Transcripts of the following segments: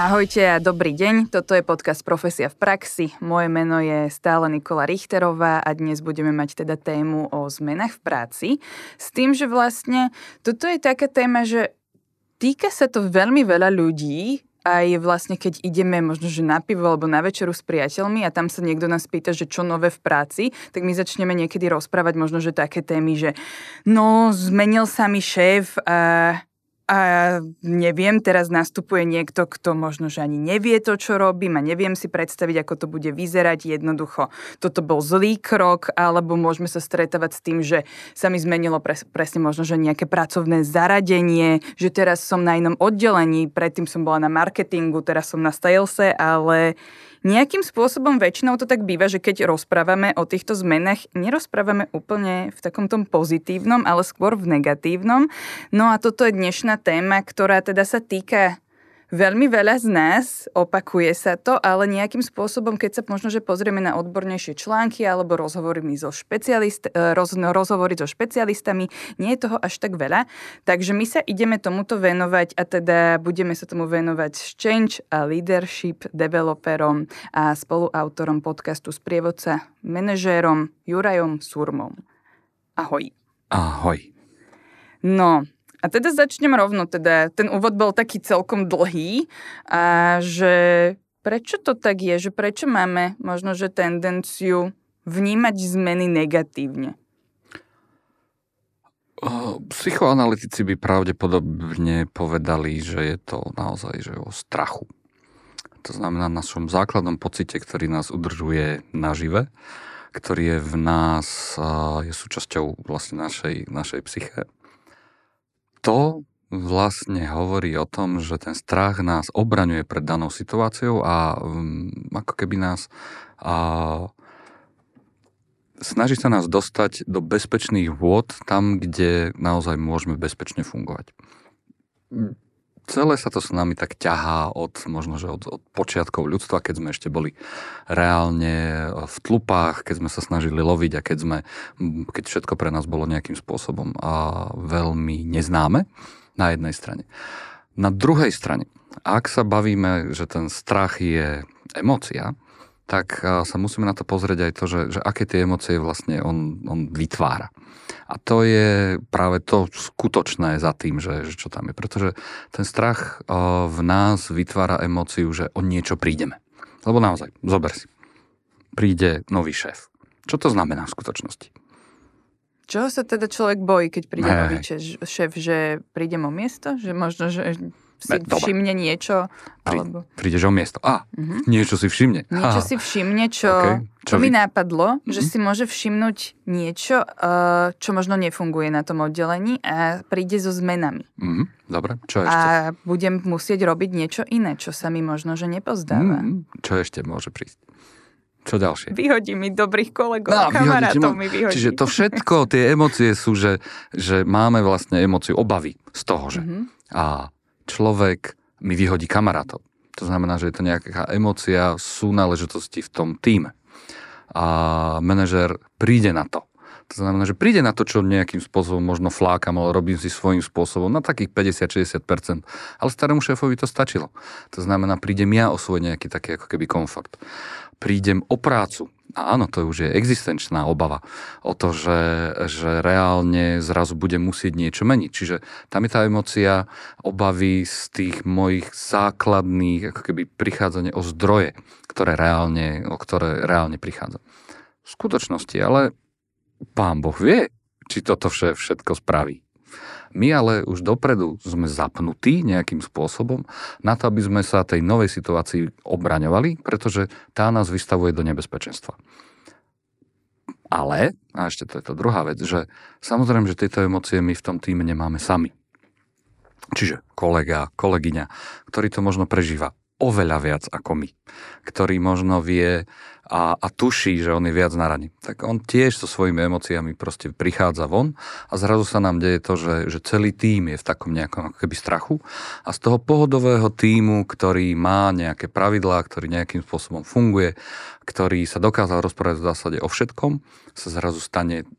Ahojte a dobrý deň, toto je podcast Profesia v praxi. Moje meno je stále Nikola Richterová a dnes budeme mať teda tému o zmenách v práci. S tým, že vlastne toto je taká téma, že týka sa to veľmi veľa ľudí, aj vlastne keď ideme možno, že na pivo alebo na večeru s priateľmi a tam sa niekto nás pýta, že čo nové v práci, tak my začneme niekedy rozprávať možno, že také témy, že no, zmenil sa mi šéf a a neviem, teraz nastupuje niekto, kto možno, že ani nevie to, čo robím a neviem si predstaviť, ako to bude vyzerať. Jednoducho, toto bol zlý krok, alebo môžeme sa stretávať s tým, že sa mi zmenilo pres, presne možno, že nejaké pracovné zaradenie, že teraz som na inom oddelení, predtým som bola na marketingu, teraz som na salese, ale Nejakým spôsobom väčšinou to tak býva, že keď rozprávame o týchto zmenách, nerozprávame úplne v takom tom pozitívnom, ale skôr v negatívnom. No a toto je dnešná téma, ktorá teda sa týka Veľmi veľa z nás, opakuje sa to, ale nejakým spôsobom, keď sa možno, že pozrieme na odbornejšie články alebo rozhovory so, špecialist, e, roz, no, rozhovory so špecialistami, nie je toho až tak veľa. Takže my sa ideme tomuto venovať a teda budeme sa tomu venovať s Change a Leadership developerom a spoluautorom podcastu Sprievodca, manažérom Jurajom Surmom. Ahoj. Ahoj. No, a teda začnem rovno, teda ten úvod bol taký celkom dlhý a že prečo to tak je, že prečo máme možno, že tendenciu vnímať zmeny negatívne? Psychoanalytici by pravdepodobne povedali, že je to naozaj že o strachu. To znamená našom základnom pocite, ktorý nás udržuje nažive, ktorý je v nás, je súčasťou vlastne našej, našej psyché to vlastne hovorí o tom, že ten strach nás obraňuje pred danou situáciou a um, ako keby nás a, snaží sa nás dostať do bezpečných vôd tam, kde naozaj môžeme bezpečne fungovať celé sa to s nami tak ťahá od možno, že od, od počiatkov ľudstva, keď sme ešte boli reálne v tlupách, keď sme sa snažili loviť a keď sme, keď všetko pre nás bolo nejakým spôsobom a veľmi neznáme na jednej strane. Na druhej strane, ak sa bavíme, že ten strach je emócia, tak sa musíme na to pozrieť aj to, že, že aké tie emócie vlastne on, on vytvára. A to je práve to skutočné za tým, že, že čo tam je. Pretože ten strach v nás vytvára emóciu, že o niečo prídeme. Lebo naozaj, zober si, príde nový šéf. Čo to znamená v skutočnosti? Čoho sa teda človek bojí, keď príde nový šéf, že prídem o miesto? Že možno, že si Dobre. všimne niečo. Alebo... Prídeš o miesto. A, uh-huh. niečo si všimne. Niečo Aha. si všimne, čo, okay. čo mi napadlo, uh-huh. že si môže všimnúť niečo, uh, čo možno nefunguje na tom oddelení a príde so zmenami. Uh-huh. Dobre, čo ešte? A budem musieť robiť niečo iné, čo sa mi možno, že nepozdáva. Uh-huh. Čo ešte môže prísť? Čo ďalšie? Vyhodí mi dobrých kolegov, no, kamarátov mi vyhodí. Čiže to všetko, tie emócie sú, že, že máme vlastne emóciu obavy z toho, že uh-huh. a človek mi vyhodí kamarátov. To znamená, že je to nejaká emócia súnáležitosti v tom týme. A manažer príde na to. To znamená, že príde na to, čo nejakým spôsobom možno flákam, ale robím si svojím spôsobom na takých 50-60%. Ale starému šéfovi to stačilo. To znamená, prídem ja o svoj nejaký taký ako keby komfort. Prídem o prácu, áno, to už je existenčná obava o to, že, že reálne zrazu bude musieť niečo meniť. Čiže tam je tá emocia obavy z tých mojich základných, ako keby prichádzanie o zdroje, ktoré reálne, o ktoré reálne prichádza. V skutočnosti, ale pán Boh vie, či toto všetko spraví. My ale už dopredu sme zapnutí nejakým spôsobom na to, aby sme sa tej novej situácii obraňovali, pretože tá nás vystavuje do nebezpečenstva. Ale, a ešte to je to druhá vec, že samozrejme, že tieto emócie my v tom týme nemáme sami. Čiže kolega, kolegyňa, ktorý to možno prežíva oveľa viac ako my, ktorý možno vie a, a tuší, že on je viac na rani. Tak on tiež so svojimi emóciami proste prichádza von a zrazu sa nám deje to, že, že celý tým je v takom nejakom ako keby strachu a z toho pohodového týmu, ktorý má nejaké pravidlá, ktorý nejakým spôsobom funguje, ktorý sa dokázal rozprávať v zásade o všetkom, sa zrazu stane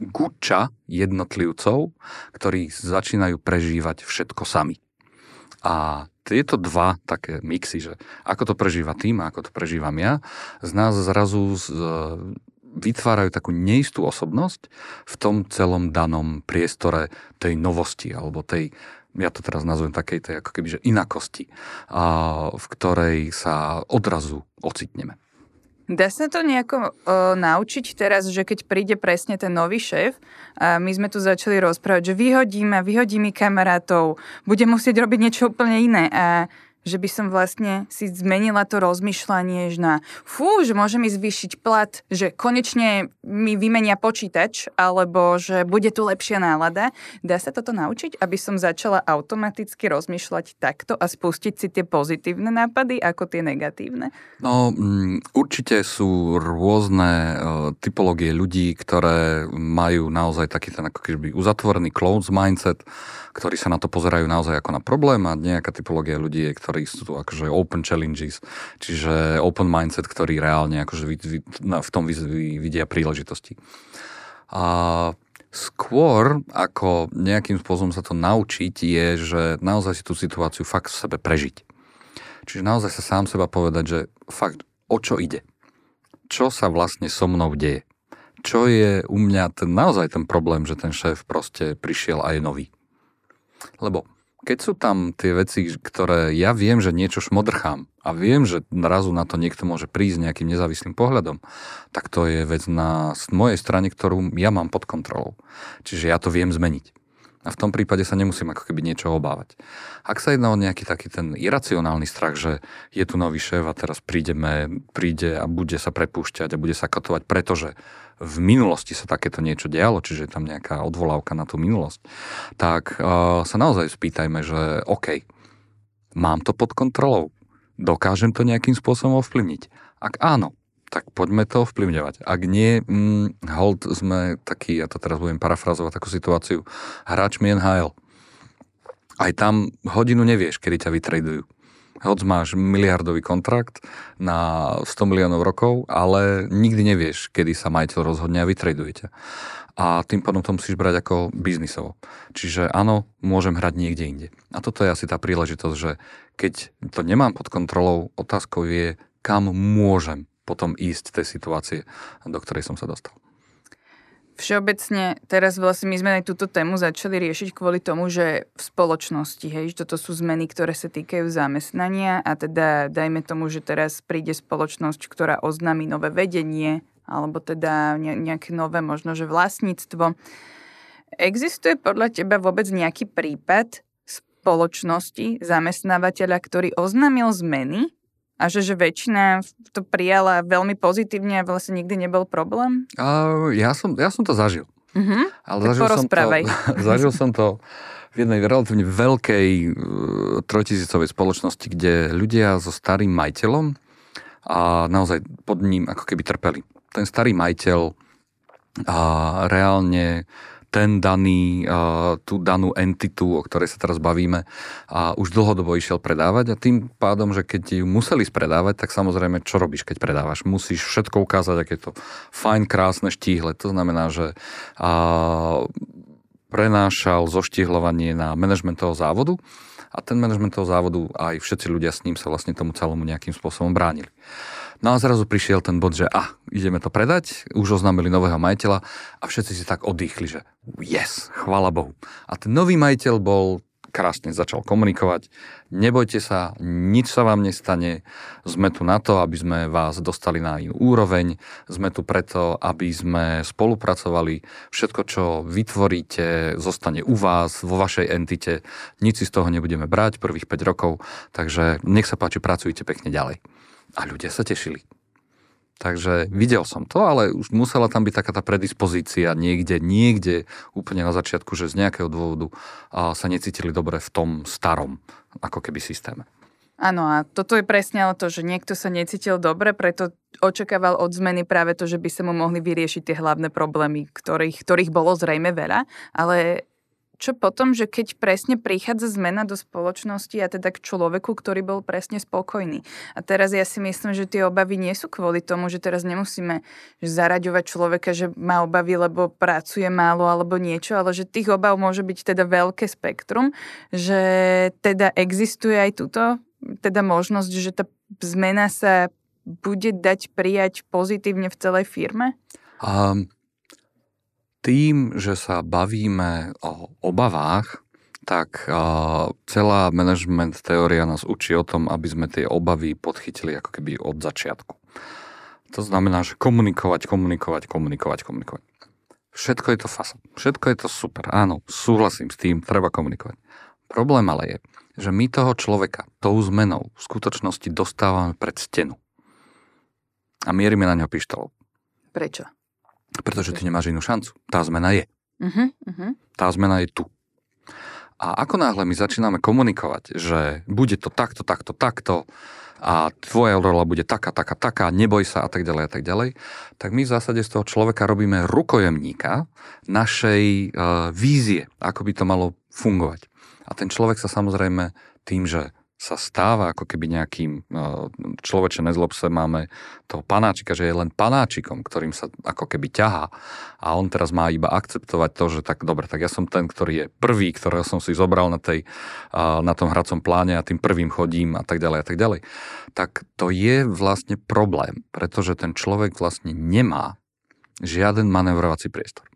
guča jednotlivcov, ktorí začínajú prežívať všetko sami. A tieto dva také mixy, že ako to prežíva tým a ako to prežívam ja, z nás zrazu z, vytvárajú takú neistú osobnosť v tom celom danom priestore tej novosti alebo tej ja to teraz nazvem takej tej ako keby, že inakosti, a, v ktorej sa odrazu ocitneme. Dá sa to nejako o, naučiť teraz, že keď príde presne ten nový šéf a my sme tu začali rozprávať, že vyhodíme, vyhodíme kamarátov, bude musieť robiť niečo úplne iné a že by som vlastne si zmenila to rozmýšľanie že na fú, že môže mi zvýšiť plat, že konečne mi vymenia počítač, alebo že bude tu lepšia nálada. Dá sa toto naučiť, aby som začala automaticky rozmýšľať takto a spustiť si tie pozitívne nápady ako tie negatívne? No, mm, určite sú rôzne uh, typológie ľudí, ktoré majú naozaj taký ten ako keby uzatvorený closed mindset, ktorí sa na to pozerajú naozaj ako na problém a nejaká typológia ľudí, ktorí sú akože open challenges, čiže open mindset, ktorý reálne akože v tom vidia príležitosti. A skôr ako nejakým spôsobom sa to naučiť je, že naozaj si tú situáciu fakt v sebe prežiť. Čiže naozaj sa sám seba povedať, že fakt o čo ide. Čo sa vlastne so mnou deje. Čo je u mňa ten, naozaj ten problém, že ten šéf proste prišiel a je nový. Lebo keď sú tam tie veci, ktoré ja viem, že niečo šmodrchám a viem, že razu na to niekto môže prísť nejakým nezávislým pohľadom, tak to je vec na mojej strane, ktorú ja mám pod kontrolou. Čiže ja to viem zmeniť. A v tom prípade sa nemusím ako keby niečo obávať. Ak sa jedná o nejaký taký ten iracionálny strach, že je tu nový šéf a teraz prídeme, príde a bude sa prepúšťať a bude sa katovať, pretože v minulosti sa takéto niečo dialo, čiže je tam nejaká odvolávka na tú minulosť, tak uh, sa naozaj spýtajme, že OK, mám to pod kontrolou, dokážem to nejakým spôsobom ovplyvniť. Ak áno, tak poďme to ovplyvňovať. Ak nie, hm, hold sme taký, ja to teraz budem parafrazovať takú situáciu, hráč mi NHL. Aj tam hodinu nevieš, kedy ťa vytradujú hoď máš miliardový kontrakt na 100 miliónov rokov, ale nikdy nevieš, kedy sa majiteľ rozhodne a vytredujete. A tým pádom to musíš brať ako biznisovo. Čiže áno, môžem hrať niekde inde. A toto je asi tá príležitosť, že keď to nemám pod kontrolou, otázkou je, kam môžem potom ísť tej situácie, do ktorej som sa dostal. Všeobecne teraz vlastne my sme aj túto tému začali riešiť kvôli tomu, že v spoločnosti, hej, že toto sú zmeny, ktoré sa týkajú zamestnania a teda dajme tomu, že teraz príde spoločnosť, ktorá oznámi nové vedenie alebo teda nejaké nové možno, že vlastníctvo. Existuje podľa teba vôbec nejaký prípad spoločnosti, zamestnávateľa, ktorý oznámil zmeny a že, že väčšina to prijala veľmi pozitívne a vlastne nikdy nebol problém? Uh, ja, som, ja som to zažil. Uh-huh. Ale tak zažil som, to, zažil som to v jednej relatívne veľkej uh, trojtisícovej spoločnosti, kde ľudia so starým majiteľom a naozaj pod ním ako keby trpeli. Ten starý majiteľ a reálne ten daný, tú danú entitu, o ktorej sa teraz bavíme, a už dlhodobo išiel predávať a tým pádom, že keď ju museli spredávať, tak samozrejme, čo robíš, keď predávaš? Musíš všetko ukázať, aké je to fajn, krásne, štíhle. To znamená, že prenášal zoštihľovanie na manažment toho závodu a ten manažment toho závodu aj všetci ľudia s ním sa vlastne tomu celému nejakým spôsobom bránili. No a zrazu prišiel ten bod, že a, ideme to predať, už oznámili nového majiteľa a všetci si tak oddychli, že yes, chvála Bohu. A ten nový majiteľ bol krásne začal komunikovať. Nebojte sa, nič sa vám nestane. Sme tu na to, aby sme vás dostali na inú úroveň. Sme tu preto, aby sme spolupracovali. Všetko, čo vytvoríte, zostane u vás, vo vašej entite. Nič si z toho nebudeme brať prvých 5 rokov. Takže nech sa páči, pracujte pekne ďalej. A ľudia sa tešili. Takže videl som to, ale už musela tam byť taká tá predispozícia niekde, niekde úplne na začiatku, že z nejakého dôvodu sa necítili dobre v tom starom, ako keby systéme. Áno, a toto je presne o to, že niekto sa necítil dobre, preto očakával od zmeny práve to, že by sa mu mohli vyriešiť tie hlavné problémy, ktorých, ktorých bolo zrejme veľa, ale čo potom, že keď presne prichádza zmena do spoločnosti a teda k človeku, ktorý bol presne spokojný. A teraz ja si myslím, že tie obavy nie sú kvôli tomu, že teraz nemusíme zaraďovať človeka, že má obavy, lebo pracuje málo alebo niečo, ale že tých obav môže byť teda veľké spektrum, že teda existuje aj túto teda možnosť, že tá zmena sa bude dať prijať pozitívne v celej firme? Um, tým, že sa bavíme o obavách, tak uh, celá management teória nás učí o tom, aby sme tie obavy podchytili ako keby od začiatku. To znamená, že komunikovať, komunikovať, komunikovať, komunikovať. Všetko je to fasa. Všetko je to super. Áno, súhlasím s tým, treba komunikovať. Problém ale je, že my toho človeka tou zmenou v skutočnosti dostávame pred stenu. A mierime na ňo pištolou. Prečo? Pretože ty nemáš inú šancu. Tá zmena je. Uh-huh, uh-huh. Tá zmena je tu. A ako náhle my začíname komunikovať, že bude to takto, takto, takto a tvoja rola bude taká, taká, taká, neboj sa a tak ďalej a tak ďalej, tak my v zásade z toho človeka robíme rukojemníka našej uh, vízie, ako by to malo fungovať. A ten človek sa samozrejme tým, že sa stáva ako keby nejakým no, človeče nezlob máme toho panáčika, že je len panáčikom, ktorým sa ako keby ťahá a on teraz má iba akceptovať to, že tak dobre, tak ja som ten, ktorý je prvý, ktorého som si zobral na, tej, na tom hracom pláne a tým prvým chodím a tak ďalej a tak ďalej. Tak to je vlastne problém, pretože ten človek vlastne nemá žiaden manevrovací priestor.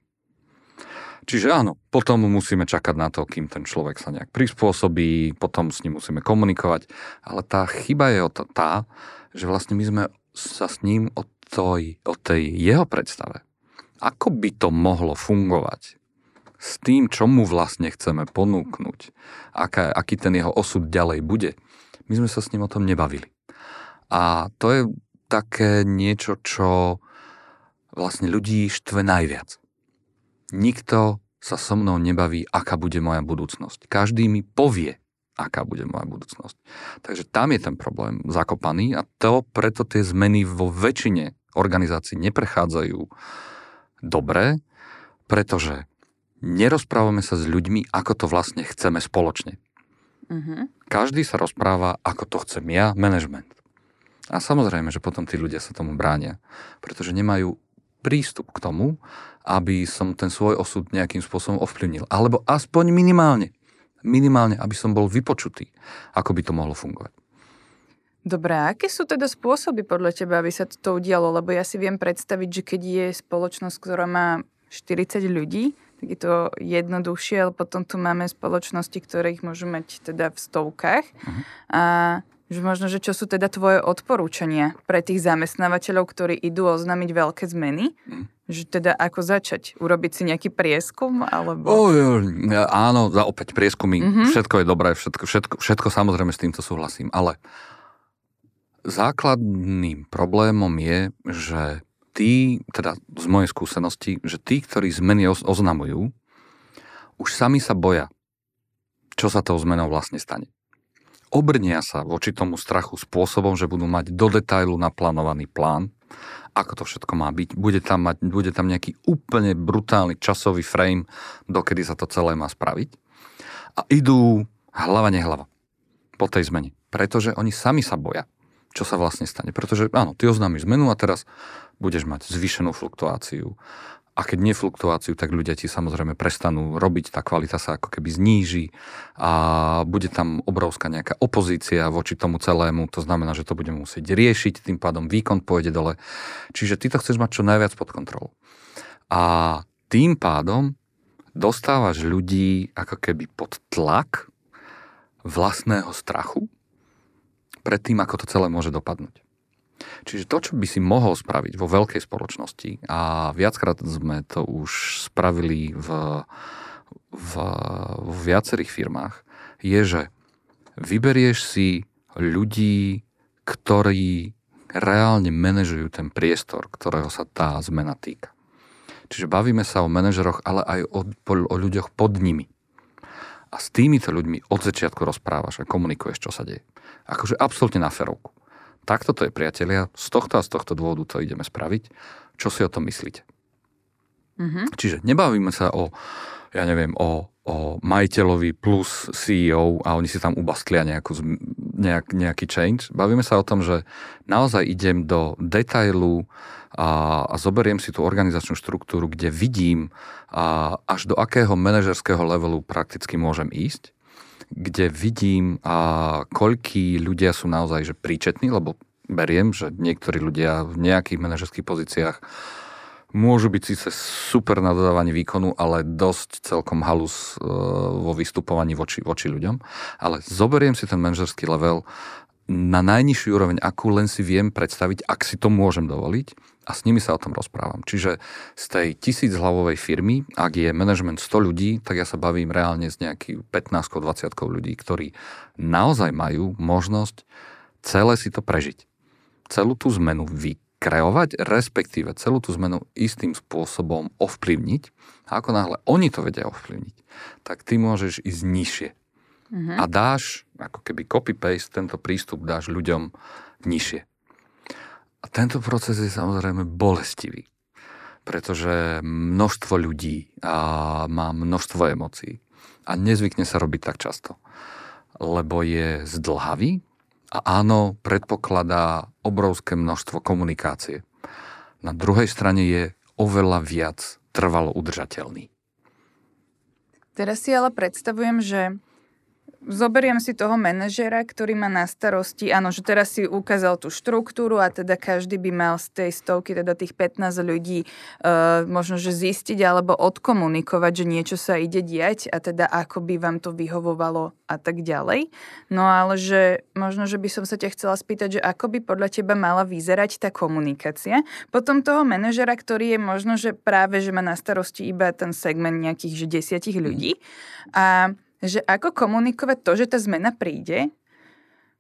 Čiže áno, potom musíme čakať na to, kým ten človek sa nejak prispôsobí, potom s ním musíme komunikovať, ale tá chyba je tá, že vlastne my sme sa s ním o, toj, o tej jeho predstave, ako by to mohlo fungovať? S tým, čo mu vlastne chceme ponúknuť, aká, aký ten jeho osud ďalej bude, my sme sa s ním o tom nebavili. A to je také niečo, čo vlastne ľudí štve najviac nikto sa so mnou nebaví, aká bude moja budúcnosť. Každý mi povie, aká bude moja budúcnosť. Takže tam je ten problém zakopaný a to preto tie zmeny vo väčšine organizácií neprechádzajú dobre, pretože nerozprávame sa s ľuďmi, ako to vlastne chceme spoločne. Uh-huh. Každý sa rozpráva, ako to chcem ja, management. A samozrejme, že potom tí ľudia sa tomu bránia, pretože nemajú prístup k tomu, aby som ten svoj osud nejakým spôsobom ovplyvnil. Alebo aspoň minimálne. Minimálne, aby som bol vypočutý. Ako by to mohlo fungovať. Dobre, aké sú teda spôsoby podľa teba, aby sa to udialo? Lebo ja si viem predstaviť, že keď je spoločnosť, ktorá má 40 ľudí, tak je to jednoduchšie, ale potom tu máme spoločnosti, ktoré ich môžu mať teda v stovkách. Uh-huh. A že možno, že čo sú teda tvoje odporúčania pre tých zamestnávateľov, ktorí idú oznámiť veľké zmeny? Mm. Že teda ako začať? Urobiť si nejaký prieskum? Alebo... O, áno, za opäť prieskumy. Mm-hmm. Všetko je dobré, všetko, všetko, všetko samozrejme s týmto súhlasím. Ale základným problémom je, že tí, teda z mojej skúsenosti, že tí, ktorí zmeny oznamujú, už sami sa boja, čo sa tou zmenou vlastne stane obrnia sa voči tomu strachu spôsobom, že budú mať do detailu naplánovaný plán, ako to všetko má byť. Bude tam, mať, bude tam nejaký úplne brutálny časový frame, dokedy sa to celé má spraviť. A idú hlava nehlava po tej zmene. Pretože oni sami sa boja, čo sa vlastne stane. Pretože áno, ty oznámiš zmenu a teraz budeš mať zvýšenú fluktuáciu a keď nefluktuáciu, tak ľudia ti samozrejme prestanú robiť, tá kvalita sa ako keby zníži a bude tam obrovská nejaká opozícia voči tomu celému, to znamená, že to budeme musieť riešiť, tým pádom výkon pôjde dole. Čiže ty to chceš mať čo najviac pod kontrolou. A tým pádom dostávaš ľudí ako keby pod tlak vlastného strachu pred tým, ako to celé môže dopadnúť. Čiže to, čo by si mohol spraviť vo veľkej spoločnosti, a viackrát sme to už spravili v, v, v viacerých firmách, je, že vyberieš si ľudí, ktorí reálne manažujú ten priestor, ktorého sa tá zmena týka. Čiže bavíme sa o manažeroch, ale aj o, o ľuďoch pod nimi. A s týmito ľuďmi od začiatku rozprávaš a komunikuješ, čo sa deje. Akože absolútne na ferovku takto to je, priatelia, z tohto a z tohto dôvodu to ideme spraviť. Čo si o tom myslíte? Mm-hmm. Čiže nebavíme sa o ja neviem, o, o majiteľovi plus CEO a oni si tam ubastlia nejakú, nejak, nejaký change. Bavíme sa o tom, že naozaj idem do detailu a, a zoberiem si tú organizačnú štruktúru, kde vidím a, až do akého manažerského levelu prakticky môžem ísť kde vidím, a koľkí ľudia sú naozaj že príčetní, lebo beriem, že niektorí ľudia v nejakých manažerských pozíciách môžu byť síce super na dodávaní výkonu, ale dosť celkom halus e, vo vystupovaní voči, voči ľuďom. Ale zoberiem si ten manažerský level na najnižší úroveň, akú len si viem predstaviť, ak si to môžem dovoliť a s nimi sa o tom rozprávam. Čiže z tej tisíchhlavovej firmy, ak je management 100 ľudí, tak ja sa bavím reálne s nejakých 15-20 ľudí, ktorí naozaj majú možnosť celé si to prežiť. Celú tú zmenu vykreovať, respektíve celú tú zmenu istým spôsobom ovplyvniť. A ako náhle oni to vedia ovplyvniť, tak ty môžeš ísť nižšie uh-huh. a dáš, ako keby copy-paste, tento prístup dáš ľuďom nižšie. A tento proces je samozrejme bolestivý, pretože množstvo ľudí a má množstvo emócií a nezvykne sa robiť tak často, lebo je zdlhavý a áno, predpokladá obrovské množstvo komunikácie. Na druhej strane je oveľa viac trvalo udržateľný. Teraz si ale predstavujem, že zoberiem si toho manažera, ktorý má na starosti, áno, že teraz si ukázal tú štruktúru a teda každý by mal z tej stovky, teda tých 15 ľudí, uh, možno, že zistiť alebo odkomunikovať, že niečo sa ide diať a teda ako by vám to vyhovovalo a tak ďalej. No ale že možno, že by som sa ťa chcela spýtať, že ako by podľa teba mala vyzerať tá komunikácia. Potom toho manažera, ktorý je možno, že práve, že má na starosti iba ten segment nejakých že desiatich ľudí a že ako komunikovať to, že tá zmena príde.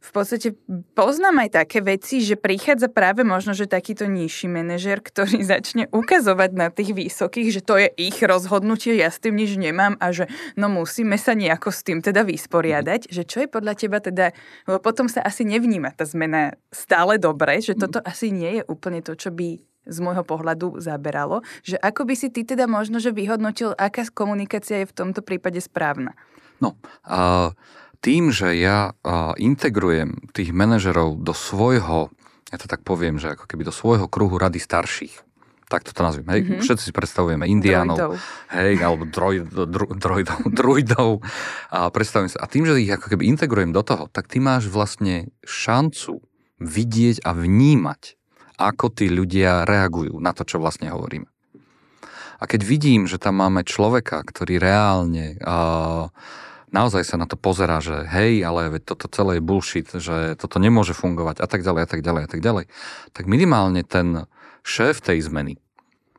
V podstate poznám aj také veci, že prichádza práve možno, že takýto nižší manažer, ktorý začne ukazovať na tých vysokých, že to je ich rozhodnutie, ja s tým nič nemám a že no musíme sa nejako s tým teda vysporiadať, že čo je podľa teba teda, lebo potom sa asi nevníma tá zmena stále dobre, že toto asi nie je úplne to, čo by z môjho pohľadu zaberalo, že ako by si ty teda možno, že vyhodnotil, aká komunikácia je v tomto prípade správna? No, a tým, že ja integrujem tých manažerov do svojho, ja to tak poviem, že ako keby do svojho kruhu rady starších, tak to nazviem, hej, mm-hmm. všetci si predstavujeme indiánov, droidov. hej, alebo droid, dro, droidov, druidov a predstavím sa. A tým, že ich ako keby integrujem do toho, tak ty máš vlastne šancu vidieť a vnímať, ako tí ľudia reagujú na to, čo vlastne hovoríme. A keď vidím, že tam máme človeka, ktorý reálne uh, naozaj sa na to pozerá, že hej, ale toto celé je bullshit, že toto nemôže fungovať a tak ďalej a tak ďalej a tak ďalej, tak minimálne ten šéf tej zmeny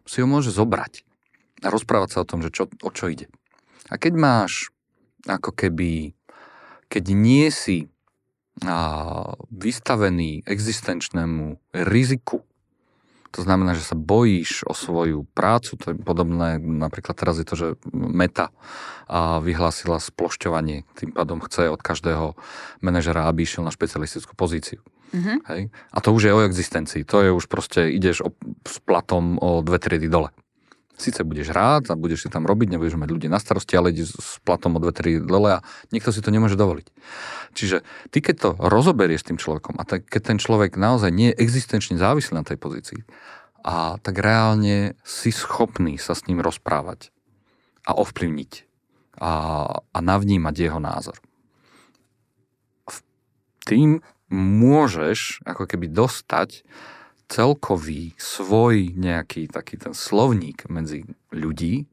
si ho môže zobrať a rozprávať sa o tom, že čo, o čo ide. A keď máš ako keby, keď nie si a, vystavený existenčnému riziku to znamená, že sa bojíš o svoju prácu, to je podobné, napríklad teraz je to, že Meta vyhlásila splošťovanie, tým pádom chce od každého manažera, aby išiel na špecialistickú pozíciu. Mm-hmm. Hej? A to už je o existencii, to je už proste, ideš o, s platom o dve triedy dole. Sice budeš rád a budeš si tam robiť, nebudeš mať ľudí na starosti, ale ideš s platom o dve, tri dole a nikto si to nemôže dovoliť. Čiže ty keď to rozoberieš s tým človekom a tak, keď ten človek naozaj nie je existenčne závislý na tej pozícii, a tak reálne si schopný sa s ním rozprávať a ovplyvniť a, a navnímať jeho názor. Tým môžeš ako keby dostať celkový svoj nejaký taký ten slovník medzi ľudí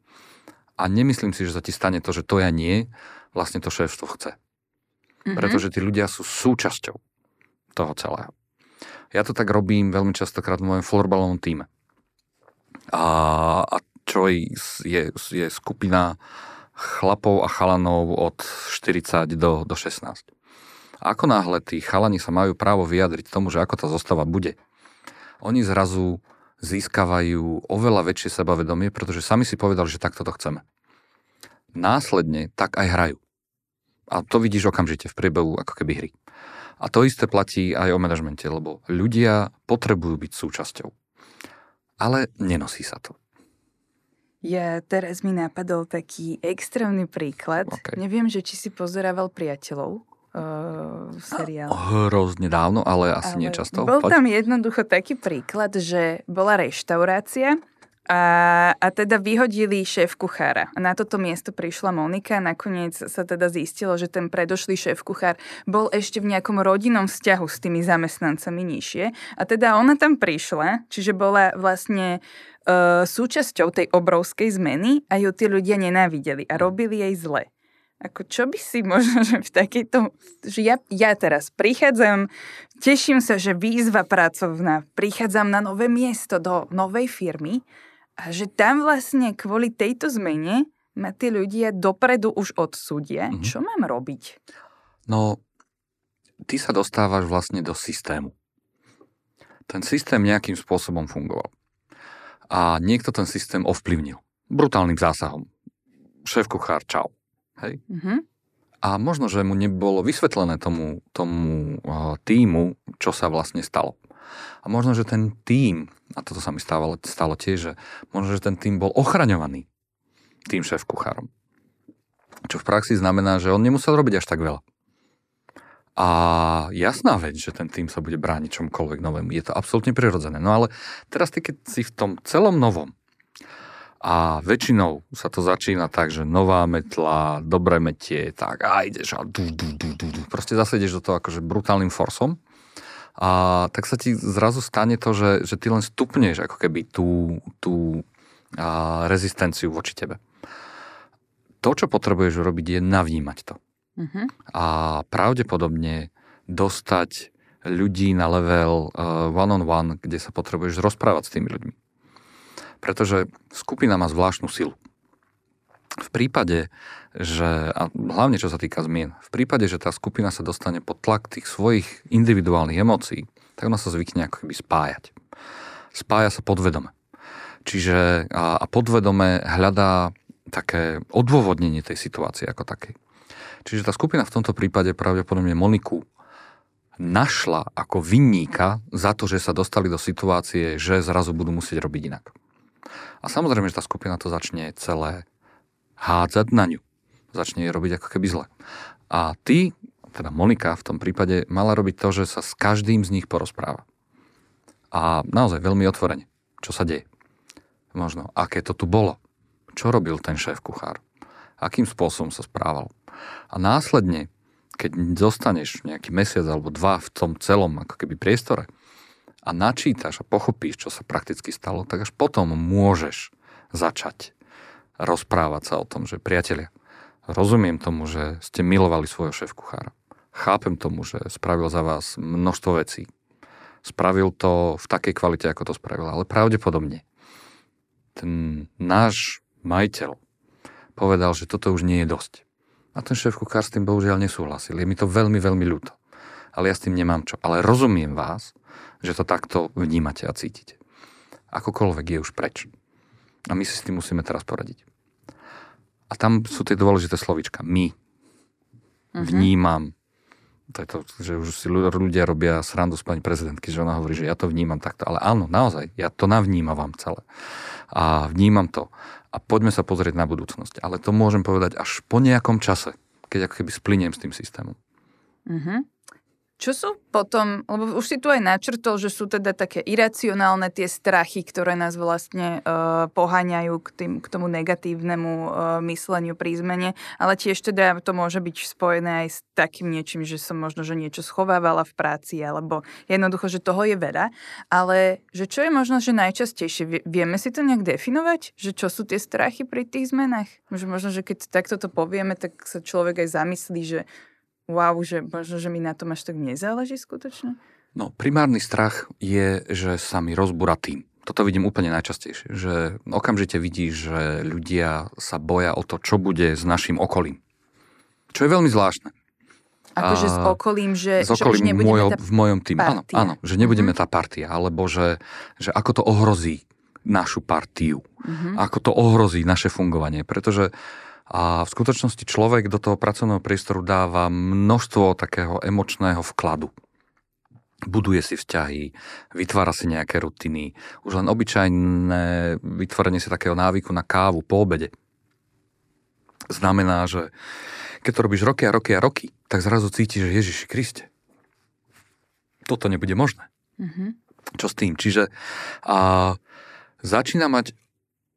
a nemyslím si, že sa ti stane to, že to ja nie, vlastne to šéfstvo chce. Mm-hmm. Pretože tí ľudia sú súčasťou toho celého. Ja to tak robím veľmi častokrát v mojom florbalovom týme. A, a čo je, je skupina chlapov a chalanov od 40 do, do 16. A ako náhle tí chalani sa majú právo vyjadriť tomu, že ako tá zostava bude, oni zrazu získavajú oveľa väčšie sebavedomie, pretože sami si povedali, že takto to chceme. Následne tak aj hrajú. A to vidíš okamžite v priebehu ako keby hry. A to isté platí aj o manažmente, lebo ľudia potrebujú byť súčasťou. Ale nenosí sa to. Ja teraz mi napadol taký extrémny príklad. Okay. Neviem, že či si pozerával priateľov uh, seriál. Hrozne dávno, ale asi ale nie často. Bol tam jednoducho taký príklad, že bola reštaurácia a, a teda vyhodili šéf kuchára. Na toto miesto prišla Monika a nakoniec sa teda zistilo, že ten predošlý šéf kuchár bol ešte v nejakom rodinnom vzťahu s tými zamestnancami nižšie. A teda ona tam prišla, čiže bola vlastne uh, súčasťou tej obrovskej zmeny a ju tí ľudia nenávideli a robili jej zle. Ako čo by si možno, že v takejto... Že ja, ja teraz prichádzam, teším sa, že výzva pracovná, prichádzam na nové miesto do novej firmy a že tam vlastne kvôli tejto zmene ma tí ľudia dopredu už odsúdia. Mm-hmm. Čo mám robiť? No, ty sa dostávaš vlastne do systému. Ten systém nejakým spôsobom fungoval. A niekto ten systém ovplyvnil. Brutálnym zásahom. Šéf kuchár, čau Hej? Mm-hmm. A možno, že mu nebolo vysvetlené tomu, tomu týmu, čo sa vlastne stalo. A možno, že ten tým, a toto sa mi stávalo, stalo tiež, že možno, že ten tým bol ochraňovaný tým šéf kuchárom. Čo v praxi znamená, že on nemusel robiť až tak veľa. A jasná vec, že ten tým sa bude brániť čomkoľvek novému. Je to absolútne prirodzené. No ale teraz ty, keď si v tom celom novom, a väčšinou sa to začína tak, že nová metla, dobré metie, tak a ideš a du, du, du, du, du. proste zase ideš do toho akože brutálnym forsom. A tak sa ti zrazu stane to, že, že ty len stupneš ako keby tú, tú a, rezistenciu voči tebe. To, čo potrebuješ urobiť, je navnímať to. Uh-huh. A pravdepodobne dostať ľudí na level uh, one-on-one, kde sa potrebuješ rozprávať s tými ľuďmi pretože skupina má zvláštnu silu. V prípade, že, a hlavne čo sa týka zmien, v prípade, že tá skupina sa dostane pod tlak tých svojich individuálnych emócií, tak ona sa zvykne ako keby spájať. Spája sa podvedome. Čiže a, a podvedome hľadá také odôvodnenie tej situácie ako takej. Čiže tá skupina v tomto prípade pravdepodobne Moniku našla ako vinníka za to, že sa dostali do situácie, že zrazu budú musieť robiť inak. A samozrejme, že tá skupina to začne celé hádzať na ňu. Začne jej robiť ako keby zle. A ty, teda Monika v tom prípade, mala robiť to, že sa s každým z nich porozpráva. A naozaj veľmi otvorene. Čo sa deje? Možno, aké to tu bolo? Čo robil ten šéf kuchár? Akým spôsobom sa správal? A následne, keď zostaneš nejaký mesiac alebo dva v tom celom ako keby priestore, a načítaš a pochopíš, čo sa prakticky stalo, tak až potom môžeš začať rozprávať sa o tom, že priatelia, rozumiem tomu, že ste milovali svojho šéf kuchára. Chápem tomu, že spravil za vás množstvo vecí. Spravil to v takej kvalite, ako to spravil, ale pravdepodobne ten náš majiteľ povedal, že toto už nie je dosť. A ten šéf kuchár s tým bohužiaľ nesúhlasil. Je mi to veľmi, veľmi ľúto. Ale ja s tým nemám čo. Ale rozumiem vás že to takto vnímate a cítite. Akokoľvek je už preč. A my si s tým musíme teraz poradiť. A tam sú tie dôležité slovička. My. Uh-huh. Vnímam. To je to, že už si ľudia robia srandu s pani prezidentky, že ona hovorí, že ja to vnímam takto. Ale áno, naozaj, ja to navnímavam celé. A vnímam to. A poďme sa pozrieť na budúcnosť. Ale to môžem povedať až po nejakom čase, keď ako keby spliniem s tým systémom. Uh-huh. Čo sú potom, lebo už si tu aj načrtol, že sú teda také iracionálne tie strachy, ktoré nás vlastne uh, poháňajú k, tým, k tomu negatívnemu uh, mysleniu pri zmene, ale tiež teda to môže byť spojené aj s takým niečím, že som možno, že niečo schovávala v práci, alebo jednoducho, že toho je veľa, ale že čo je možno, že najčastejšie, vieme si to nejak definovať, že čo sú tie strachy pri tých zmenách? Možno, že keď takto to povieme, tak sa človek aj zamyslí, že wow, že možno, že mi na tom až tak nezáleží skutočne? No, primárny strach je, že sa mi rozbúra tým. Toto vidím úplne najčastejšie, že okamžite vidíš, že ľudia sa boja o to, čo bude s našim okolím. Čo je veľmi zvláštne. Akože s okolím, že, s okolím že už nebudeme mojo, tá v mojom týme. Áno, áno, že nebudeme uh-huh. tá partia, alebo že, že ako to ohrozí našu partiu. Uh-huh. Ako to ohrozí naše fungovanie. Pretože a v skutočnosti človek do toho pracovného priestoru dáva množstvo takého emočného vkladu. buduje si vzťahy, vytvára si nejaké rutiny. Už len obyčajné vytvorenie si takého návyku na kávu po obede znamená, že keď to robíš roky a roky a roky, tak zrazu cítiš, že Ježiši Kriste, toto nebude možné. Mm-hmm. Čo s tým? Čiže a, začína mať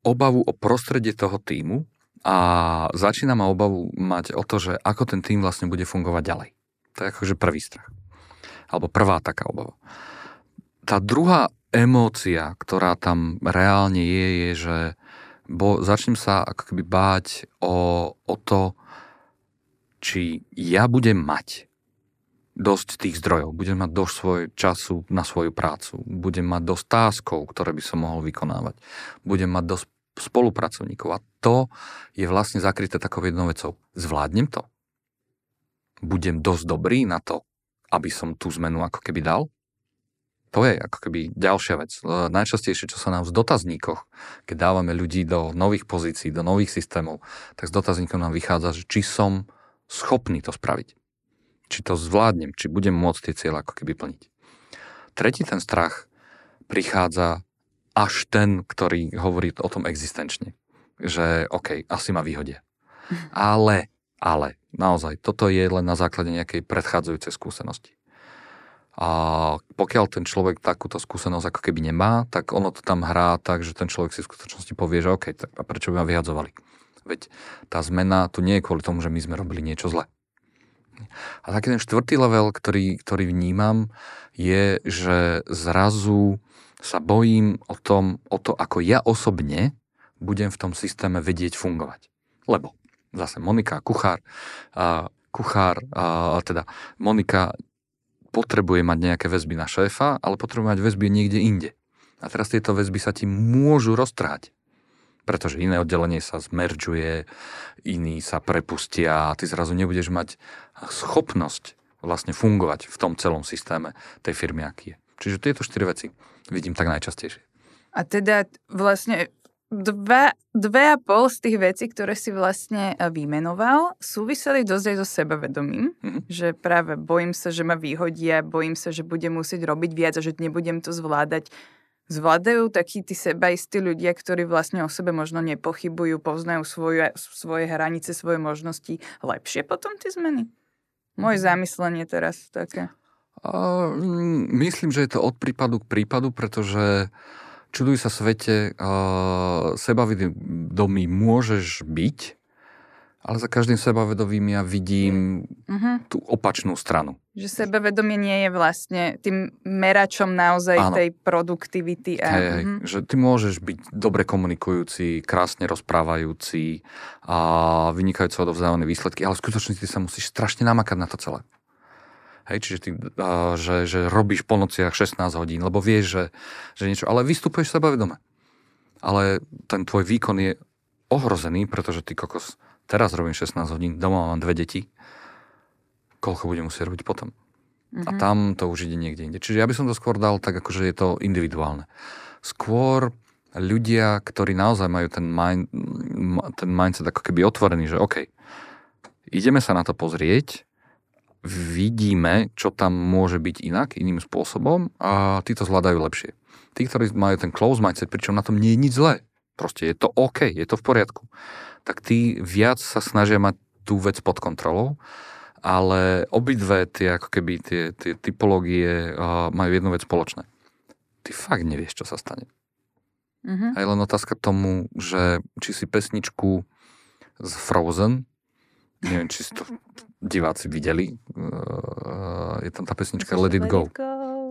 obavu o prostredie toho týmu a začína ma obavu mať o to, že ako ten tým vlastne bude fungovať ďalej. To je akože prvý strach. Alebo prvá taká obava. Tá druhá emócia, ktorá tam reálne je, je, že bo začnem sa ako keby báť o, o to, či ja budem mať dosť tých zdrojov, budem mať dosť svoj času na svoju prácu, budem mať dosť táskov, ktoré by som mohol vykonávať, budem mať dosť spolupracovníkov a to je vlastne zakryté takou jednou vecou. Zvládnem to? Budem dosť dobrý na to, aby som tú zmenu ako keby dal? To je ako keby ďalšia vec. Najčastejšie, čo sa nám v dotazníkoch, keď dávame ľudí do nových pozícií, do nových systémov, tak z dotazníkov nám vychádza, že či som schopný to spraviť. Či to zvládnem, či budem môcť tie cieľe ako keby plniť. Tretí ten strach prichádza až ten, ktorý hovorí o tom existenčne. Že OK, asi ma vyhodia. Ale, ale, naozaj, toto je len na základe nejakej predchádzajúcej skúsenosti. A pokiaľ ten človek takúto skúsenosť ako keby nemá, tak ono to tam hrá tak, že ten človek si v skutočnosti povie, že OK, tak a prečo by ma vyhadzovali? Veď tá zmena tu nie je kvôli tomu, že my sme robili niečo zle. A taký ten štvrtý level, ktorý, ktorý vnímam, je, že zrazu sa bojím o, tom, o to, ako ja osobne budem v tom systéme vedieť fungovať. Lebo zase Monika, kuchár, kuchár, teda Monika potrebuje mať nejaké väzby na šéfa, ale potrebuje mať väzby niekde inde. A teraz tieto väzby sa ti môžu roztrhať. Pretože iné oddelenie sa zmeržuje, iní sa prepustia a ty zrazu nebudeš mať schopnosť vlastne fungovať v tom celom systéme tej firmy, aký je. Čiže tieto štyri veci vidím tak najčastejšie. A teda vlastne dva, dve a pol z tých vecí, ktoré si vlastne e, vymenoval, súviseli dosť aj so sebavedomím, mm-hmm. že práve bojím sa, že ma vyhodia, bojím sa, že budem musieť robiť viac a že nebudem to zvládať. Zvládajú takí tí sebaistí ľudia, ktorí vlastne o sebe možno nepochybujú, poznajú svoje, svoje hranice, svoje možnosti lepšie potom tie zmeny? Moje mhm. zamyslenie teraz také. Uh, myslím, že je to od prípadu k prípadu, pretože uh, čuduj sa svete, uh, sebavedomý môžeš byť, ale za každým sebavedomým ja vidím uh-huh. tú opačnú stranu. Že sebavedomie nie je vlastne tým meračom naozaj Áno. tej produktivity. A... Hej, hej, uh-huh. že ty môžeš byť dobre komunikujúci, krásne rozprávajúci a vynikajúco odovzdávané výsledky, ale v skutočnosti ty sa musíš strašne namakať na to celé. Hej, čiže ty, uh, že, že robíš po nociach 16 hodín, lebo vieš, že, že niečo, ale vystupuješ sebavedome. Ale ten tvoj výkon je ohrozený, pretože ty kokos, teraz robím 16 hodín, doma mám dve deti, koľko budem musieť robiť potom. Mm-hmm. A mhm. tam to už ide niekde inde. Čiže ja by som to skôr dal tak, akože je to individuálne. Skôr ľudia, ktorí naozaj majú ten, mind, ten mindset ako keby otvorený, že OK, ideme sa na to pozrieť, vidíme, čo tam môže byť inak, iným spôsobom a tí to zvládajú lepšie. Tí, ktorí majú ten close mindset, pričom na tom nie je nič zlé, proste je to OK, je to v poriadku, tak tí viac sa snažia mať tú vec pod kontrolou, ale obidve tie, ako keby tie, tie typológie uh, majú jednu vec spoločné. Ty fakt nevieš, čo sa stane. Mm-hmm. A je len otázka tomu, že či si pesničku z Frozen, neviem, či si to diváci videli. Uh, je tam tá pesnička Let It Go.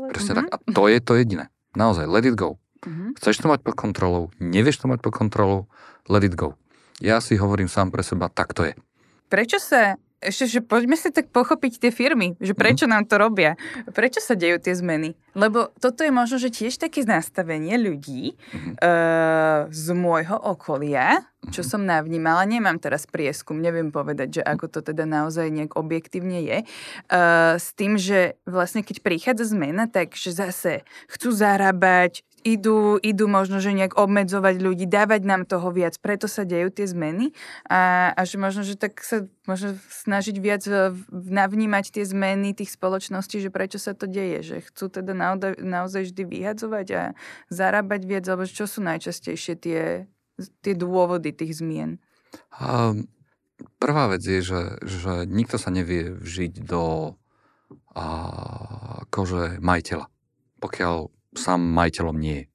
Presne tak. A to je to jediné. Naozaj, let it go. Mm-hmm. Chceš to mať pod kontrolou, nevieš to mať pod kontrolou, let it go. Ja si hovorím sám pre seba, tak to je. Prečo sa ešte, že poďme si tak pochopiť tie firmy, že mhm. prečo mm-hmm. nám to robia, prečo sa dejú tie zmeny. Lebo toto je možno, že tiež také nastavenie ľudí mm-hmm. uh, z môjho okolia, čo mm-hmm. som navnímala, nemám teraz prieskum, neviem povedať, že ako to teda naozaj nejak objektívne je, uh, s tým, že vlastne keď prichádza zmena, tak že zase chcú zarábať, idú, idú možno, že nejak obmedzovať ľudí, dávať nám toho viac, preto sa dejú tie zmeny. A, a že možno, že tak sa možno snažiť viac navnímať tie zmeny tých spoločností, že prečo sa to deje, že chcú teda naozaj, naozaj vždy vyhadzovať a zarábať viac, alebo čo sú najčastejšie tie, tie dôvody tých zmien? Um, prvá vec je, že, že nikto sa nevie vžiť do a, kože majiteľa, pokiaľ sám majiteľom nie je.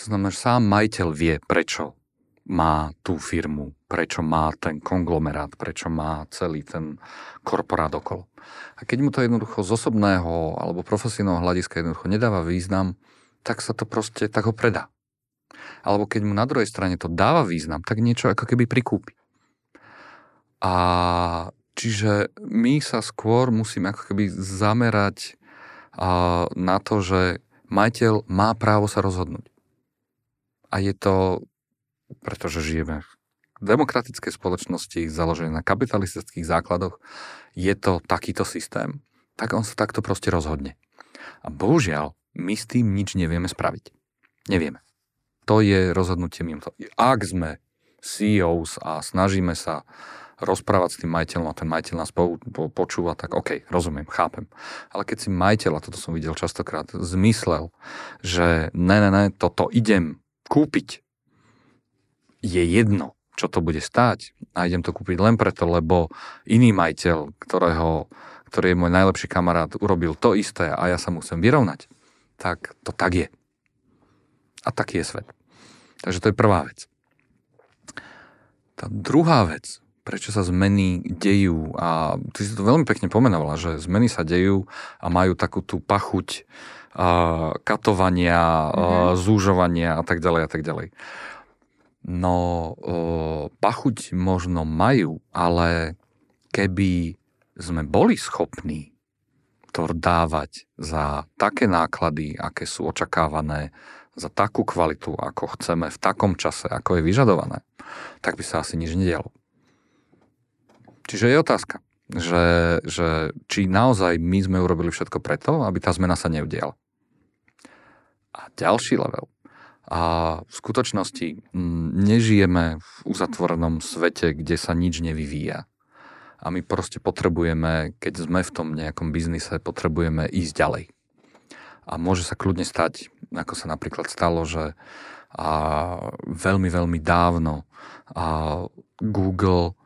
To znamená, že sám majiteľ vie, prečo má tú firmu, prečo má ten konglomerát, prečo má celý ten korporát okolo. A keď mu to jednoducho z osobného alebo profesijného hľadiska jednoducho nedáva význam, tak sa to proste, tak ho predá. Alebo keď mu na druhej strane to dáva význam, tak niečo ako keby prikúpi. A čiže my sa skôr musíme ako keby zamerať na to, že majiteľ má právo sa rozhodnúť. A je to, pretože žijeme v demokratickej spoločnosti založené na kapitalistických základoch, je to takýto systém, tak on sa takto proste rozhodne. A bohužiaľ, my s tým nič nevieme spraviť. Nevieme. To je rozhodnutie mimo. Ak sme CEOs a snažíme sa rozprávať s tým majiteľom a ten majiteľ nás po, po, počúva, tak OK, rozumiem, chápem. Ale keď si majiteľ, a toto som videl častokrát, zmyslel, že ne, ne, ne, toto idem kúpiť, je jedno, čo to bude stáť a idem to kúpiť len preto, lebo iný majiteľ, ktorého, ktorý je môj najlepší kamarát, urobil to isté a ja sa musím vyrovnať, tak to tak je. A taký je svet. Takže to je prvá vec. Tá druhá vec, prečo sa zmeny dejú. A ty si to veľmi pekne pomenovala, že zmeny sa dejú a majú takú tú pachuť a, katovania, mm-hmm. a, zúžovania a tak ďalej a tak ďalej. No, o, pachuť možno majú, ale keby sme boli schopní to dávať za také náklady, aké sú očakávané, za takú kvalitu, ako chceme v takom čase, ako je vyžadované, tak by sa asi nič nedialo. Čiže je otázka, že, že či naozaj my sme urobili všetko preto, aby tá zmena sa neudiala. A ďalší level. A v skutočnosti nežijeme v uzatvorenom svete, kde sa nič nevyvíja. A my proste potrebujeme, keď sme v tom nejakom biznise, potrebujeme ísť ďalej. A môže sa kľudne stať, ako sa napríklad stalo, že a veľmi, veľmi dávno a Google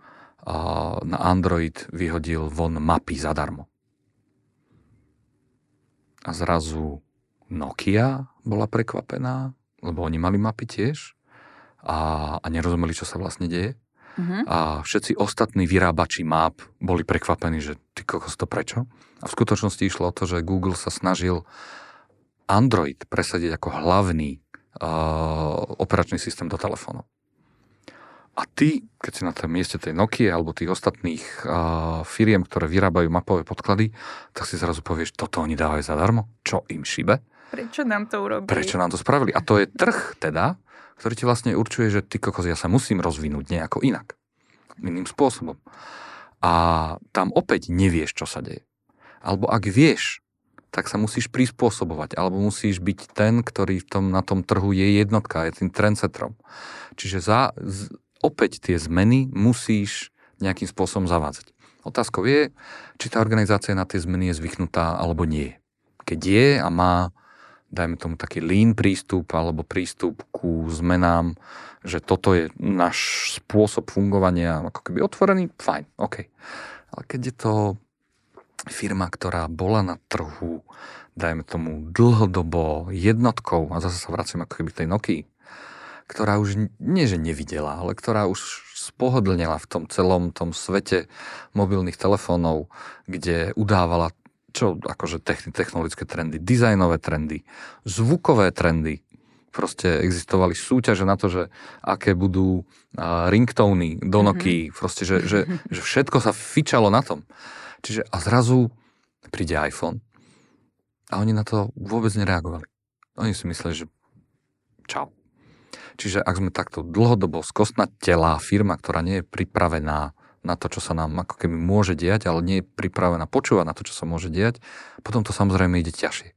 na Android vyhodil von mapy zadarmo. A zrazu Nokia bola prekvapená, lebo oni mali mapy tiež a, a nerozumeli, čo sa vlastne deje. Uh-huh. A všetci ostatní vyrábači map boli prekvapení, že ty kokos to prečo? A v skutočnosti išlo o to, že Google sa snažil Android presadiť ako hlavný uh, operačný systém do telefónov. A ty, keď si na tom mieste tej Nokia alebo tých ostatných uh, firiem, ktoré vyrábajú mapové podklady, tak si zrazu povieš, toto oni dávajú zadarmo? Čo im šibe? Prečo nám to urobili? Prečo nám to spravili? A to je trh teda, ktorý ti vlastne určuje, že ty kokos, ja sa musím rozvinúť nejako inak. Iným spôsobom. A tam opäť nevieš, čo sa deje. Alebo ak vieš, tak sa musíš prispôsobovať, alebo musíš byť ten, ktorý v tom, na tom trhu je jednotka, je tým trendsetrom. Čiže za, opäť tie zmeny musíš nejakým spôsobom zavádzať. Otázkou je, či tá organizácia na tie zmeny je zvyknutá alebo nie. Keď je a má, dajme tomu taký lean prístup alebo prístup ku zmenám, že toto je náš spôsob fungovania, ako keby otvorený, fajn, OK. Ale keď je to firma, ktorá bola na trhu, dajme tomu dlhodobo jednotkou, a zase sa vracím ako keby tej Nokii, ktorá už nie, že nevidela, ale ktorá už spohodlnila v tom celom tom svete mobilných telefónov, kde udávala čo akože technologické trendy, dizajnové trendy, zvukové trendy. Proste existovali súťaže na to, že aké budú uh, ringtóny do mhm. Mm-hmm. proste, že, že, že všetko sa fičalo na tom. Čiže a zrazu príde iPhone a oni na to vôbec nereagovali. Oni si mysleli, že čau. Čiže ak sme takto dlhodobo telá firma, ktorá nie je pripravená na to, čo sa nám ako keby môže diať, ale nie je pripravená počúvať na to, čo sa môže diať, potom to samozrejme ide ťažšie.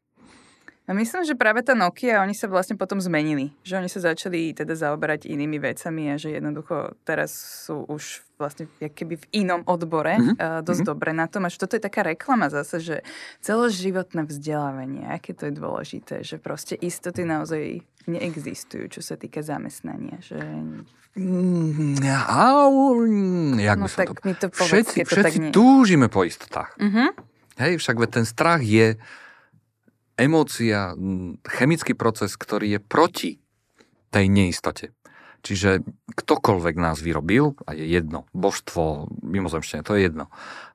A myslím, že práve tá Nokia, oni sa vlastne potom zmenili. Že oni sa začali teda zaoberať inými vecami a že jednoducho teraz sú už vlastne keby v inom odbore mm-hmm. dosť mm-hmm. dobre na tom. Až toto je taká reklama zase, že celoživotné vzdelávanie, aké to je dôležité, že proste istoty naozaj neexistujú, čo sa týka zamestnania. Že... Mm, jak no, tak to... Mi to povedz, všetci to všetci tak túžime po istotách. Mm-hmm. Hej, však ten strach je emócia, chemický proces, ktorý je proti tej neistote. Čiže ktokoľvek nás vyrobil, a je jedno, božstvo, mimozemštenie, to je jedno,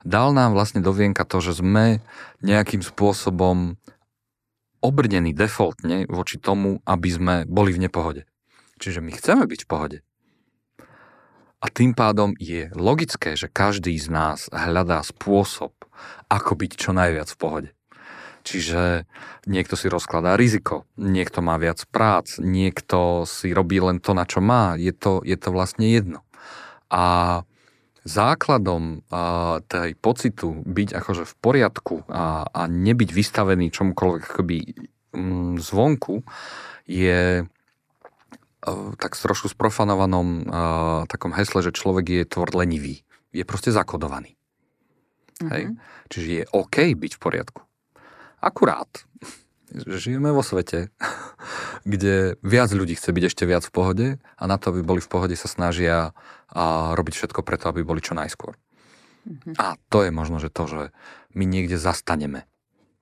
dal nám vlastne do vienka to, že sme nejakým spôsobom obrnení defaultne voči tomu, aby sme boli v nepohode. Čiže my chceme byť v pohode. A tým pádom je logické, že každý z nás hľadá spôsob, ako byť čo najviac v pohode. Čiže niekto si rozkladá riziko, niekto má viac prác, niekto si robí len to, na čo má. Je to, je to vlastne jedno. A základom a, tej pocitu byť akože v poriadku a, a nebyť vystavený čomukoľvek akoby mm, zvonku je tak trošku sprofanovanom a, takom hesle, že človek je tvor lenivý. Je proste zakodovaný. Mm-hmm. Hej? Mhm. Čiže je OK byť v poriadku. Akurát, žijeme vo svete, kde viac ľudí chce byť ešte viac v pohode a na to, aby boli v pohode, sa snažia a robiť všetko preto, aby boli čo najskôr. Mm-hmm. A to je možno, že to, že my niekde zastaneme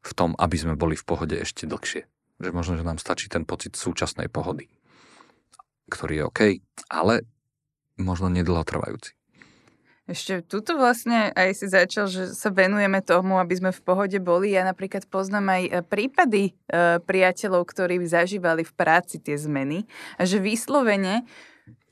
v tom, aby sme boli v pohode ešte dlhšie. Že možno, že nám stačí ten pocit súčasnej pohody, ktorý je OK, ale možno nedlhotrvajúci. Ešte tuto vlastne aj si začal, že sa venujeme tomu, aby sme v pohode boli. Ja napríklad poznám aj e, prípady e, priateľov, ktorí zažívali v práci tie zmeny a že vyslovene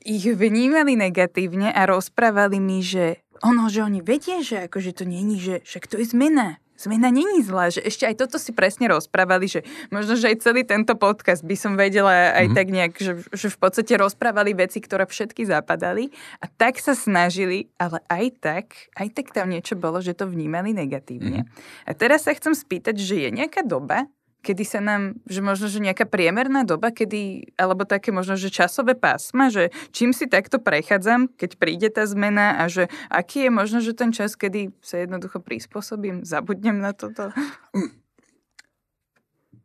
ich vnímali negatívne a rozprávali mi, že ono, že oni vedia, že akože to není, že však to je zmena zmena není zlá, že ešte aj toto si presne rozprávali, že možno, že aj celý tento podcast by som vedela aj mm-hmm. tak nejak, že, že v podstate rozprávali veci, ktoré všetky zapadali a tak sa snažili, ale aj tak, aj tak tam niečo bolo, že to vnímali negatívne. Mm-hmm. A teraz sa chcem spýtať, že je nejaká doba, kedy sa nám, že možno, že nejaká priemerná doba, kedy, alebo také možno, že časové pásma, že čím si takto prechádzam, keď príde tá zmena a že aký je možno, že ten čas, kedy sa jednoducho prispôsobím, zabudnem na toto?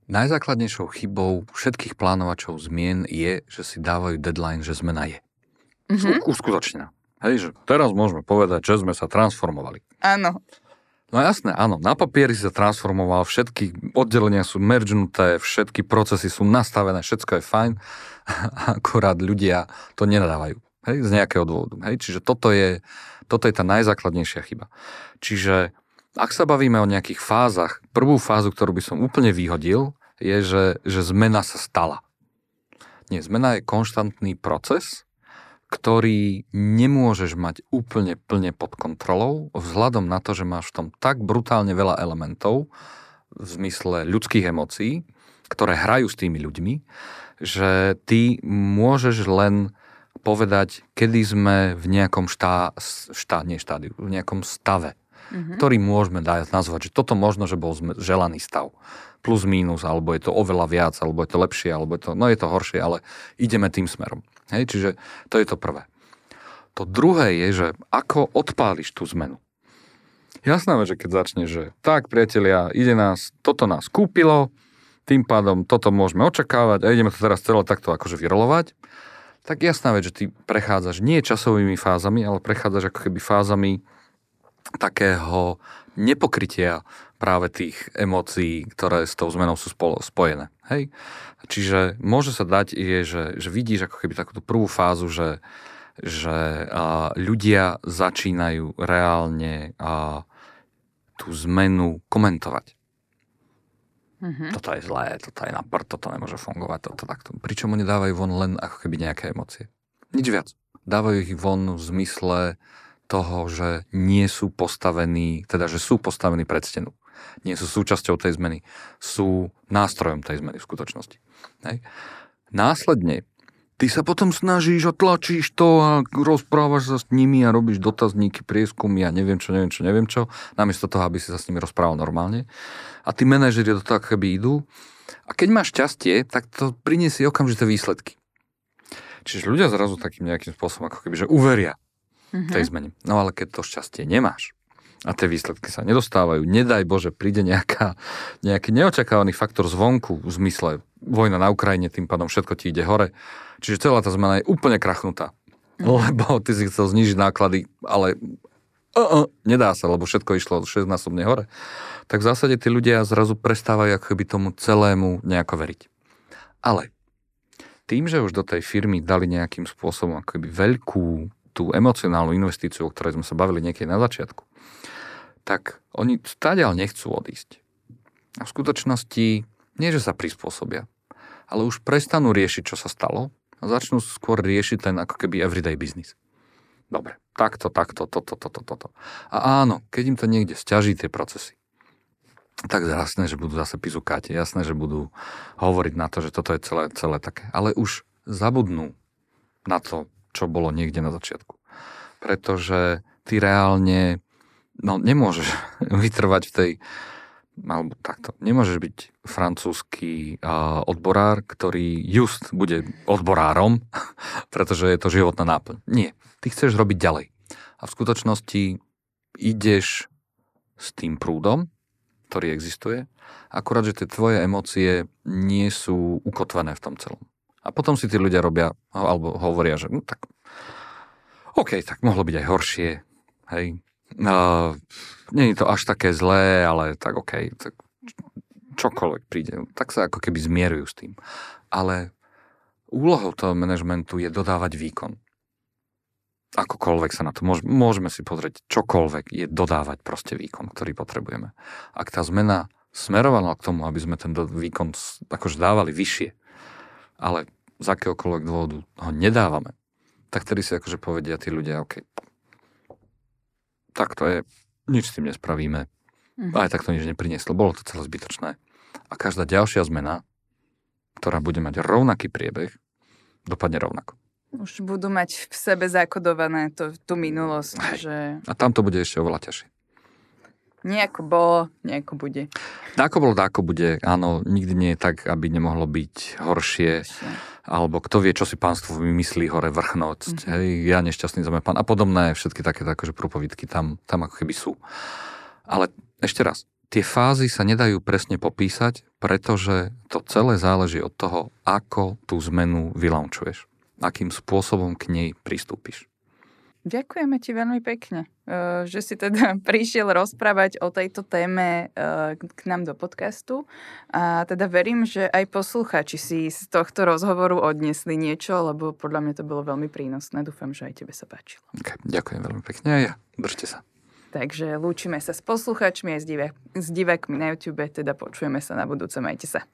Najzákladnejšou chybou všetkých plánovačov zmien je, že si dávajú deadline, že zmena je. Mm-hmm. Uskutočnená. Hej, že teraz môžeme povedať, že sme sa transformovali. Áno. No jasné, áno. Na papieri sa transformoval, všetky oddelenia sú mergenuté, všetky procesy sú nastavené, všetko je fajn, akurát ľudia to nenadávajú. Hej, z nejakého dôvodu. Hej, čiže toto je, toto je tá najzákladnejšia chyba. Čiže ak sa bavíme o nejakých fázach, prvú fázu, ktorú by som úplne vyhodil, je, že, že zmena sa stala. Nie, zmena je konštantný proces, ktorý nemôžeš mať úplne plne pod kontrolou, vzhľadom na to, že máš v tom tak brutálne veľa elementov, v zmysle ľudských emócií, ktoré hrajú s tými ľuďmi, že ty môžeš len povedať, kedy sme v nejakom štá, štá, nie štádiu, v nejakom stave, mm-hmm. ktorý môžeme dať, nazvať, že toto možno, že bol želaný stav. Plus, mínus, alebo je to oveľa viac, alebo je to lepšie, alebo je to, no je to horšie, ale ideme tým smerom. Hej, čiže to je to prvé. To druhé je, že ako odpáliš tú zmenu. Jasná vec, že keď začne, že tak, priatelia, ide nás, toto nás kúpilo, tým pádom toto môžeme očakávať a ideme to teraz celé takto akože vyrolovať, tak jasná vec, že ty prechádzaš nie časovými fázami, ale prechádzaš ako keby fázami takého nepokrytia práve tých emócií, ktoré s tou zmenou sú spojené. Hej? Čiže môže sa dať, je, že, že vidíš ako keby takúto prvú fázu, že, že a, ľudia začínajú reálne a, tú zmenu komentovať. Mm-hmm. Toto je zlé, toto je na prd, toto nemôže fungovať, toto takto. Pričom oni dávajú von len ako keby nejaké emócie. Nič viac. Dávajú ich von v zmysle toho, že nie sú postavení, teda že sú postavení pred stenu nie sú súčasťou tej zmeny, sú nástrojom tej zmeny v skutočnosti. Hej. Následne ty sa potom snažíš a tlačíš to a rozprávaš sa s nimi a robíš dotazníky, prieskumy a neviem čo, neviem čo, neviem čo, namiesto toho, aby si sa s nimi rozprával normálne. A tí manažeri do toho keby idú A keď máš šťastie, tak to priniesie okamžité výsledky. Čiže ľudia zrazu takým nejakým spôsobom ako keby, že uveria mm-hmm. tej zmene. No ale keď to šťastie nemáš a tie výsledky sa nedostávajú, nedaj Bože, príde nejaká, nejaký neočakávaný faktor zvonku v zmysle vojna na Ukrajine, tým pádom všetko ti ide hore. Čiže celá tá zmena je úplne krachnutá. Mm-hmm. Lebo ty si chcel znižiť náklady, ale uh, uh, nedá sa, lebo všetko išlo 6-násobne hore. Tak v zásade tí ľudia zrazu prestávajú ako keby tomu celému nejako veriť. Ale tým, že už do tej firmy dali nejakým spôsobom akoby veľkú tú emocionálnu investíciu, o ktorej sme sa bavili niekedy na začiatku, tak oni stáďal nechcú odísť. A v skutočnosti nie, že sa prispôsobia, ale už prestanú riešiť, čo sa stalo a začnú skôr riešiť ten ako keby everyday business. Dobre, takto, takto, toto, toto, toto. A áno, keď im to niekde stiaží tie procesy, tak jasné, že budú zase pizukať, jasné, že budú hovoriť na to, že toto je celé, celé také. Ale už zabudnú na to, čo bolo niekde na začiatku. Pretože ty reálne no, nemôžeš vytrvať v tej alebo takto, nemôžeš byť francúzsky odborár, ktorý just bude odborárom, pretože je to životná náplň. Nie, ty chceš robiť ďalej. A v skutočnosti ideš s tým prúdom ktorý existuje, akurát, že tie tvoje emócie nie sú ukotvené v tom celom. A potom si tí ľudia robia, alebo hovoria, že no tak, OK, tak mohlo byť aj horšie, hej. Uh, nie je to až také zlé, ale tak OK, tak čokoľvek príde, tak sa ako keby zmierujú s tým. Ale úlohou toho manažmentu je dodávať výkon akokoľvek sa na to môžeme si pozrieť, čokoľvek je dodávať proste výkon, ktorý potrebujeme. Ak tá zmena smerovala k tomu, aby sme ten výkon akože dávali vyššie, ale z akéhokoľvek dôvodu ho nedávame, tak tedy si akože povedia tí ľudia, OK, tak to je, nič s tým nespravíme, mm-hmm. aj tak to nič neprinieslo, bolo to celé zbytočné. A každá ďalšia zmena, ktorá bude mať rovnaký priebeh, dopadne rovnako. Už budú mať v sebe zakodované to, tú minulosť. Že... A tam to bude ešte oveľa ťažšie. Nejako bolo, nejako bude. Ako bolo, ako bude. Áno, nikdy nie je tak, aby nemohlo byť horšie. horšie. Alebo kto vie, čo si pánstvo vymyslí hore vrchnúť. Mm-hmm. Hej, ja nešťastný za pán. A podobné všetky také akože prúpovidky tam, tam ako keby sú. Ale ešte raz, tie fázy sa nedajú presne popísať, pretože to celé záleží od toho, ako tú zmenu vylaunčuješ akým spôsobom k nej pristúpiš. Ďakujeme ti veľmi pekne, eh, že si teda prišiel rozprávať o tejto téme eh, k nám do podcastu. A teda verím, že aj posluchači si z tohto rozhovoru odnesli niečo, lebo podľa mňa to bolo veľmi prínosné. Dúfam, že aj tebe sa páčilo. Okay, ďakujem veľmi pekne a ja. Držte sa. Takže lúčime sa s posluchačmi aj s, divák, s divákmi na YouTube, teda počujeme sa na budúce. Majte sa.